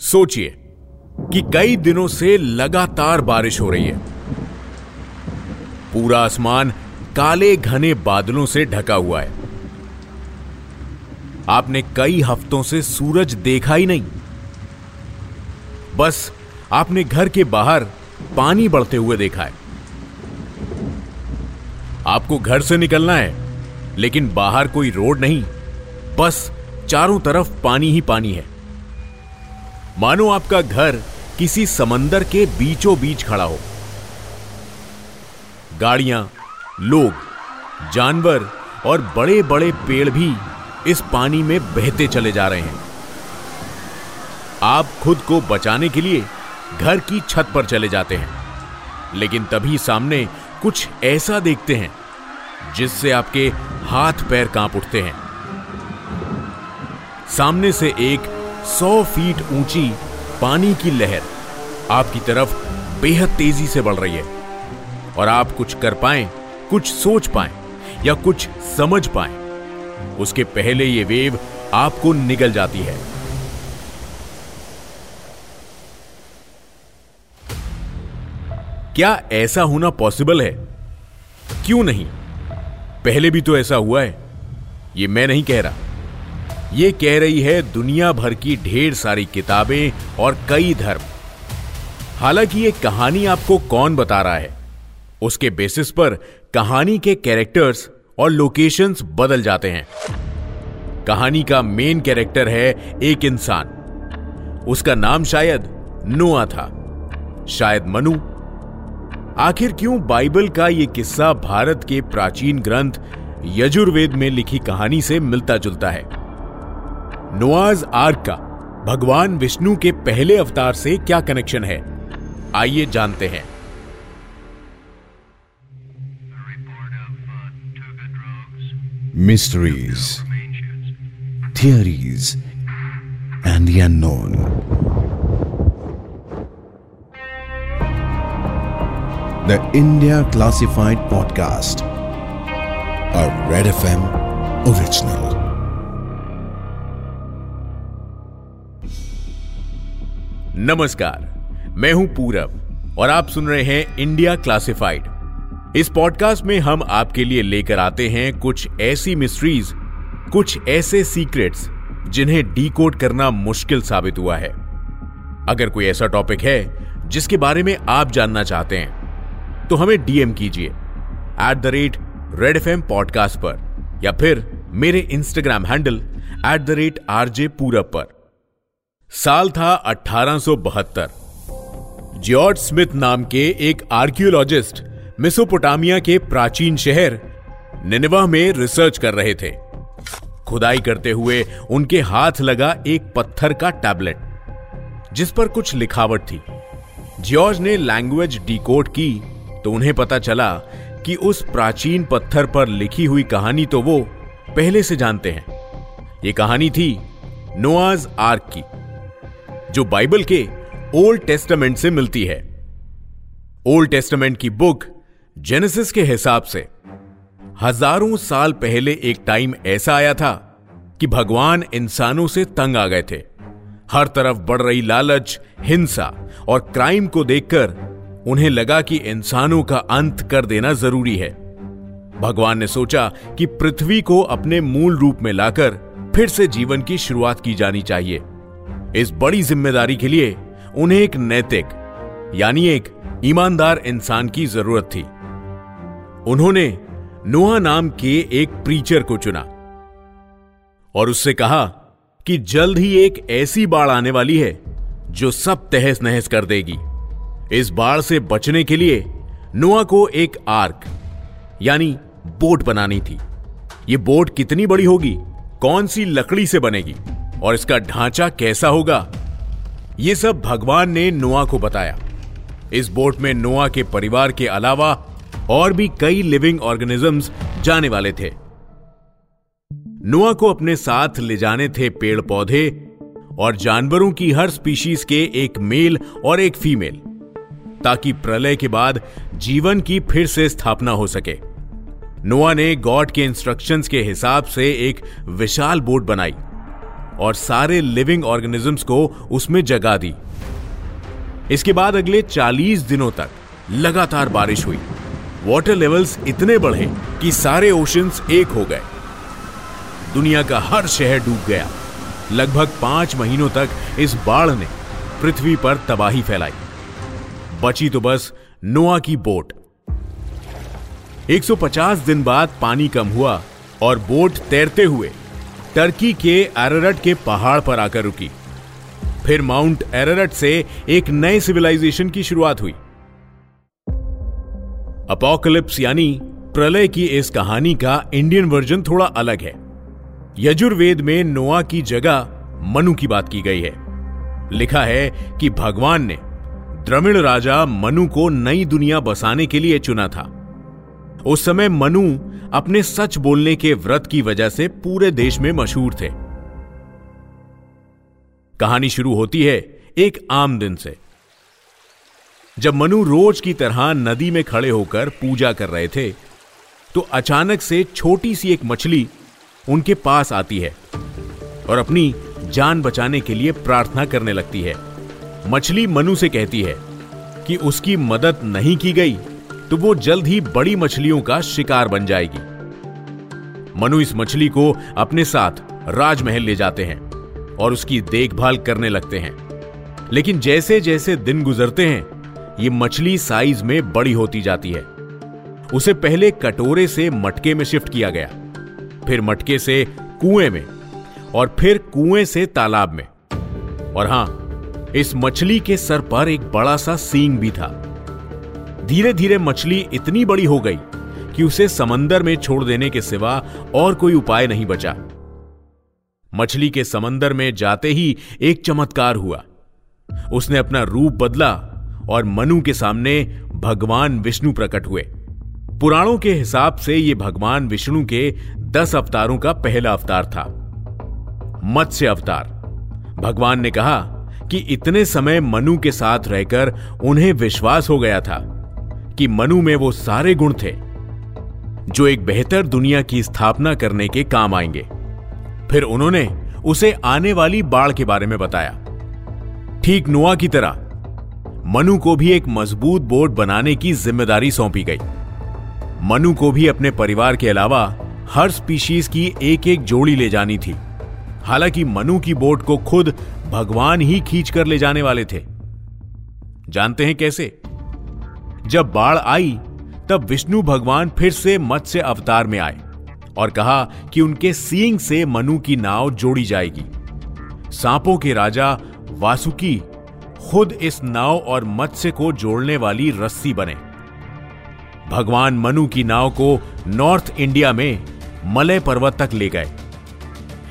सोचिए कि कई दिनों से लगातार बारिश हो रही है। पूरा आसमान काले घने बादलों से ढका हुआ है। आपने कई हफ्तों से सूरज देखा ही नहीं। बस आपने घर के बाहर पानी बढ़ते हुए देखा है। आपको घर से निकलना है, लेकिन बाहर कोई रोड नहीं। बस चारों तरफ़ पानी ही पानी है। मानो आपका घर किसी समंदर के बीचों बीच खड़ा हो। गाड़ियाँ, लोग, जानवर और बड़े बड़े पेड़ भी इस पानी में बहते चले जा रहे हैं। आप खुद को बचाने के लिए घर की छत पर चले जाते हैं, लेकिन तभी सामने कुछ ऐसा देखते हैं, जिससे आपके हाथ पैर काँप उठते हैं। सामने से एक सौ फीट ऊँची पानी की लहर आपकी तरफ़ बेहद तेज़ी से बढ़ रही है। और आप कुछ कर पाए, कुछ सोच पाए, या कुछ समझ पाए, उसके पहले ये वेव आपको निगल जाती है। क्या ऐसा होना पॉसिबल है? क्यों नहीं? पहले भी तो ऐसा हुआ है। ये मैं नहीं कह रहा। ये कह रही है, दुनिया भर की ढेर सारी किताबें और कई धर्म। हालाँकि ये कहानी आपको कौन बता रहा है? उसके बेसिस पर कहानी के कैरेक्टर्स और लोकेशंस बदल जाते हैं। कहानी का मेन कैरेक्टर है एक इंसान। उसका नाम शायद नोआ था। शायद मनु। आखिर क्यों बाइबल का यह किस्सा भारत के प्राचीन ग्रंथ यजुर्वेद में लिखी कहानी से मिलता जुलता है? नोआज आर्क का, भगवान विष्णु के पहले अवतार से क्या कनेक्शन है? आइए जानते हैं। मिस्ट्रीज थियरीज एंड योन द इंडिया क्लासिफाइड पॉडकास्ट और रेड एफ़ एम ओरिजिनल नमस्कार, मैं हूँ पूरब और आप सुन रहे हैं इंडिया क्लासिफाइड। इस पॉडकास्ट में हम आपके लिए लेकर आते हैं कुछ ऐसी मिस्ट्रीज कुछ ऐसे सीक्रेट्स जिन्हें डीकोड करना मुश्किल साबित हुआ है। अगर कोई ऐसा टॉपिक है जिसके बारे में आप जानना चाहते हैं तो हमें डीएम कीजिए at the rate Red FM M podcast पर या फिर मेरे Instagram handle at the rate RJ Purab पर। साल था 1872 जॉर्ज स्मिथ नाम के एक आर्कियोलॉजिस्ट मिसोपोटामिया के प्राचीन शहर निनवा में रिसर्च कर रहे थे। खुदाई करते हुए उनके हाथ लगा एक पत्थर का टैबलेट, जिस पर कुछ लिखावट थी। जॉर्ज ने लैंग्वेज डिकोड की तो उन्हें पता चला कि उस प्राचीन पत्थर पर लिखी हुई कहानी तो वो पहले से जानते हैं। ये कहानी थी नोआज आर्क की। जो बाइबल के ओल्ड टेस्टामेंट से मिलती है। ओल्ड टेस्टामेंट की बुक जेनेसिस के हिसाब से। हज़ारों साल पहले एक टाइम ऐसा आया था कि भगवान इंसानों से तंग आ गए थे। हर तरफ़ बढ़ रही लालच, हिंसा और क्राइम को देखकर उन्हें लगा कि इंसानों का अंत कर देना ज़रूरी है। भगवान ने सोचा कि पृथ्वी को अपने मूल रूप में लाकर फिर से जीवन की शुरुआत की जानी चाहिए। इस बड़ी ज़िम्मेदारी के लिए उन्हें एक नैतिक, यानी एक ईमानदार इंसान की ज़रूरत थी। उन्होंने नोहा नाम के एक प्रीचर को चुना और उससे कहा कि जल्द ही एक ऐसी बाढ़ आने वाली है जो सब तहस नहस कर देगी। इस बाढ़ से बचने के लिए नोआ को एक आर्क, यानी बोट बनानी थी। यह बोट कितनी बड़ी होगी? कौन सी लकड़ी से बनेगी? और इसका ढांचा कैसा होगा? यह सब भगवान ने नोआ को बताया। इस बोट में नोआ के परिवार के अलावा और भी कई लिविंग ऑर्गेनिजम्स जाने वाले थे। नोआ को अपने साथ ले जाने थे पेड़ पौधे और जानवरों की हर स्पीशीज के एक मेल और एक फीमेल, ताकि प्रलय के बाद जीवन की फिर से स्थापना हो सके। नोआ ने गॉड के इंस्ट्रक्शंस के हिसाब से एक विशाल बोट बनाई। और सारे लिविंग ऑर्गेनिजम्स को उसमें जगा दी। इसके बाद अगले 40 दिनों तक लगातार बारिश हुई। वाटर लेवल्स इतने बढ़े कि सारे ओशंस एक हो गए। दुनिया का हर शहर डूब गया। लगभग पाँच महीनों तक इस बाढ़ ने पृथ्वी पर तबाही फैलाई। बची तो बस नोआ की बोट। 150 दिन बाद पानी कम हुआ और बोट तैरते हुए टर्की के एररट के पहाड़ पर आकर रुकी। फिर माउंट एररट से एक नए सिविलाइजेशन की शुरुआत हुई। अपोकलिप्स यानी प्रलय की इस कहानी का इंडियन वर्जन थोड़ा अलग है। यजुर्वेद में नोआ की जगह मनु की बात की गई है। लिखा है कि भगवान ने द्रमिड़ राजा मनु को नई दुनिया बसाने के लिए चुना था। उस समय मनु अपने सच बोलने के व्रत की वजह से पूरे देश में मशहूर थे। कहानी शुरू होती है एक आम दिन से। जब मनु रोज की तरह नदी में खड़े होकर पूजा कर रहे थे तो अचानक से छोटी सी एक मछली उनके पास आती है और अपनी जान बचाने के लिए प्रार्थना करने लगती है। मछली मनु से कहती है कि उसकी मदद नहीं की गई। तो वो जल्द ही बड़ी मछलियों का शिकार बन जाएगी। मनु इस मछली को अपने साथ राजमहल ले जाते हैं और उसकी देखभाल करने लगते हैं। लेकिन जैसे जैसे दिन गुजरते हैं, ये मछली साइज़ में बड़ी होती जाती है। उसे पहले कटोरे से मटके में शिफ्ट किया गया, फिर मटके से कुएँ में और फिर कुएँ से तालाब में। और हाँ, इस मछली के सर पर एक बड़ा सा सींग भी था। धीरे धीरे मछली इतनी बड़ी हो गई कि उसे समंदर में छोड़ देने के सिवा और कोई उपाय नहीं बचा। मछली के समंदर में जाते ही एक चमत्कार हुआ। उसने अपना रूप बदला और मनु के सामने भगवान विष्णु प्रकट हुए। पुराणों के हिसाब से यह भगवान विष्णु के दस अवतारों का पहला अवतार था। मत्स्य अवतार। भगवान ने कहा कि इतने समय मनु के साथ रहकर उन्हें विश्वास हो गया था। कि मनु में वो सारे गुण थे, जो एक बेहतर दुनिया की स्थापना करने के काम आएँगे। फिर उन्होंने उसे आने वाली बाढ़ के बारे में बताया। ठीक नुआ की तरह, मनु को भी एक मज़बूत बोट बनाने की ज़िम्मेदारी सौंपी गई। मनु को भी अपने परिवार के अलावा हर स्पीशीज की एक एक जोड़ी ले जानी थी। हालाँकि मनु की बोट को खुद भगवान ही खींच कर ले जाने वाले थे। जानते हैं कैसे? जब बाढ़ आई, तब विष्णु भगवान फिर से मत्स्य अवतार में आए और कहा कि उनके सींग से मनु की नाव जोड़ी जाएगी। सांपों के राजा वासुकी खुद इस नाव और मत्स्य को जोड़ने वाली रस्सी बने। भगवान मनु की नाव को नॉर्थ इंडिया में मलय पर्वत तक ले गए।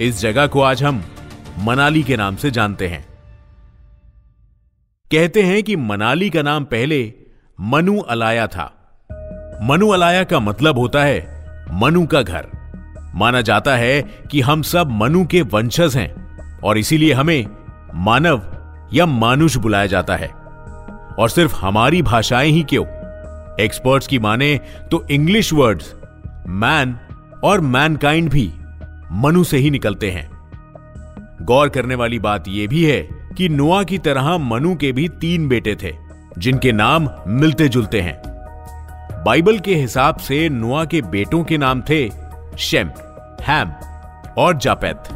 इस जगह को आज हम मनाली के नाम से जानते हैं। कहते हैं कि मनाली का नाम पहले मनु अलाया था। मनु अलाया का मतलब होता है मनु का घर। माना जाता है कि हम सब मनु के वंशज हैं और इसीलिए हमें मानव या मानुष बुलाया जाता है। और सिर्फ़ हमारी भाषाएँ ही क्यों? एक्सपर्ट्स की माने तो इंग्लिश वर्ड्स मैन और मैनकाइंड भी मनु से ही निकलते हैं। गौर करने वाली बात यह भी है कि नोआ की तरह मनु के भी तीन बेटे थे। जिनके नाम मिलते जुलते हैं। बाइबल के हिसाब से नोआ के बेटों के नाम थे शेम, हैम और जापेथ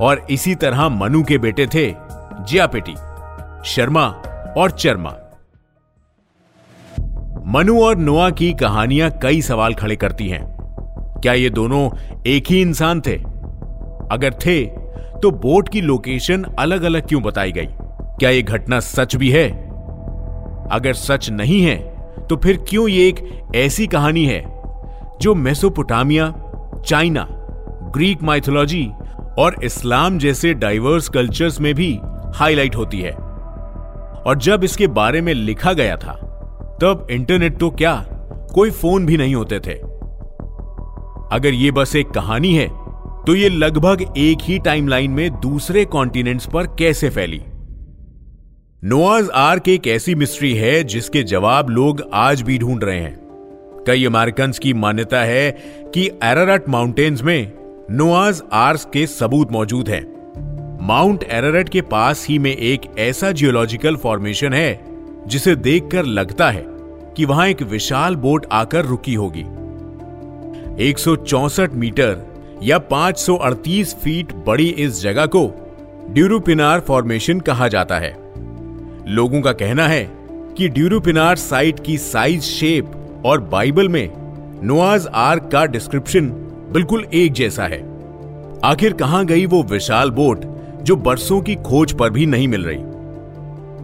और इसी तरह मनु के बेटे थे जियापेटी, शर्मा और चर्मा। मनु और नोआ की कहानियाँ कई सवाल खड़े करती हैं। क्या ये दोनों एक ही इंसान थे? अगर थे तो बोट की लोकेशन अलग अलग क्यों बताई गई? क्या यह घटना सच भी है? अगर सच नहीं है तो फिर क्यों ये एक ऐसी कहानी है जो मेसोपोटामिया, चाइना, ग्रीक माइथोलॉजी और इस्लाम जैसे डाइवर्स कल्चर्स में भी हाईलाइट होती है? और जब इसके बारे में लिखा गया था, तब इंटरनेट तो क्या कोई फ़ोन भी नहीं होते थे। अगर ये बस एक कहानी है तो ये लगभग एक ही टाइमलाइन में दूसरे कॉन्टिनेंट्स पर कैसे फैली? नोआज आर्क एक ऐसी मिस्ट्री है जिसके जवाब लोग आज भी ढूंढ रहे हैं। कई अमेरिकन की मान्यता है कि एरारट माउंटेन्स में नोआज आर्स के सबूत मौजूद हैं। माउंट एररेट के पास ही में एक ऐसा जियोलॉजिकल फॉर्मेशन है, जिसे देखकर लगता है कि वहाँ एक विशाल बोट आकर रुकी होगी। 164 मीटर या 538 फीट बड़ी इस जगह को ड्यूरूपिनार फॉर्मेशन कहा जाता है। लोगों का कहना है कि ड्यूरोपिनार साइट की साइज़ शेप और बाइबल में नोआज आर्क का डिस्क्रिप्शन बिल्कुल एक जैसा है। आखिर कहाँ गई वो विशाल बोट जो बरसों की खोज पर भी नहीं मिल रही?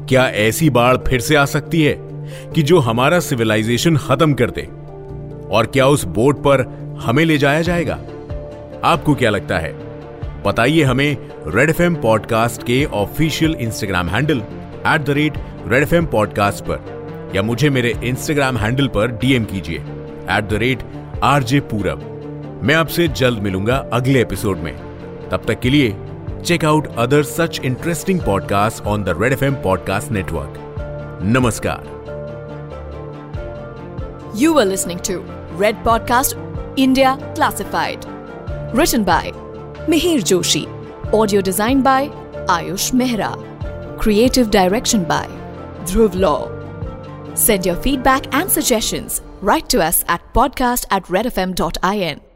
क्या ऐसी बाढ़ फिर से आ सकती है कि जो हमारा सिविलाइजेशन खत्म कर दे? और क्या उस बोट पर हमें ले जाया जाएगा? आपको क्या लगता है? बताइए हमें रेड एफ़ पॉडकास्ट के official Instagram handle at the rate Red FM M podcast पर, या मुझे मेरे इंस्टाग्राम हैंडल पर डीएम कीजिए at the rate RJ Purab मैं आपसे जल्द मिलूँगा अगले एपिसोड में तब तक के लिए check out other such interesting podcast on the Red F podcast network नमस्कार You were listening to Red Podcast India Classified. Written by Mihir Joshi. Audio designed by Ayush Mehra. Creative direction by Dhruv Law. Send your feedback and suggestions right to us at podcast at redfm.in.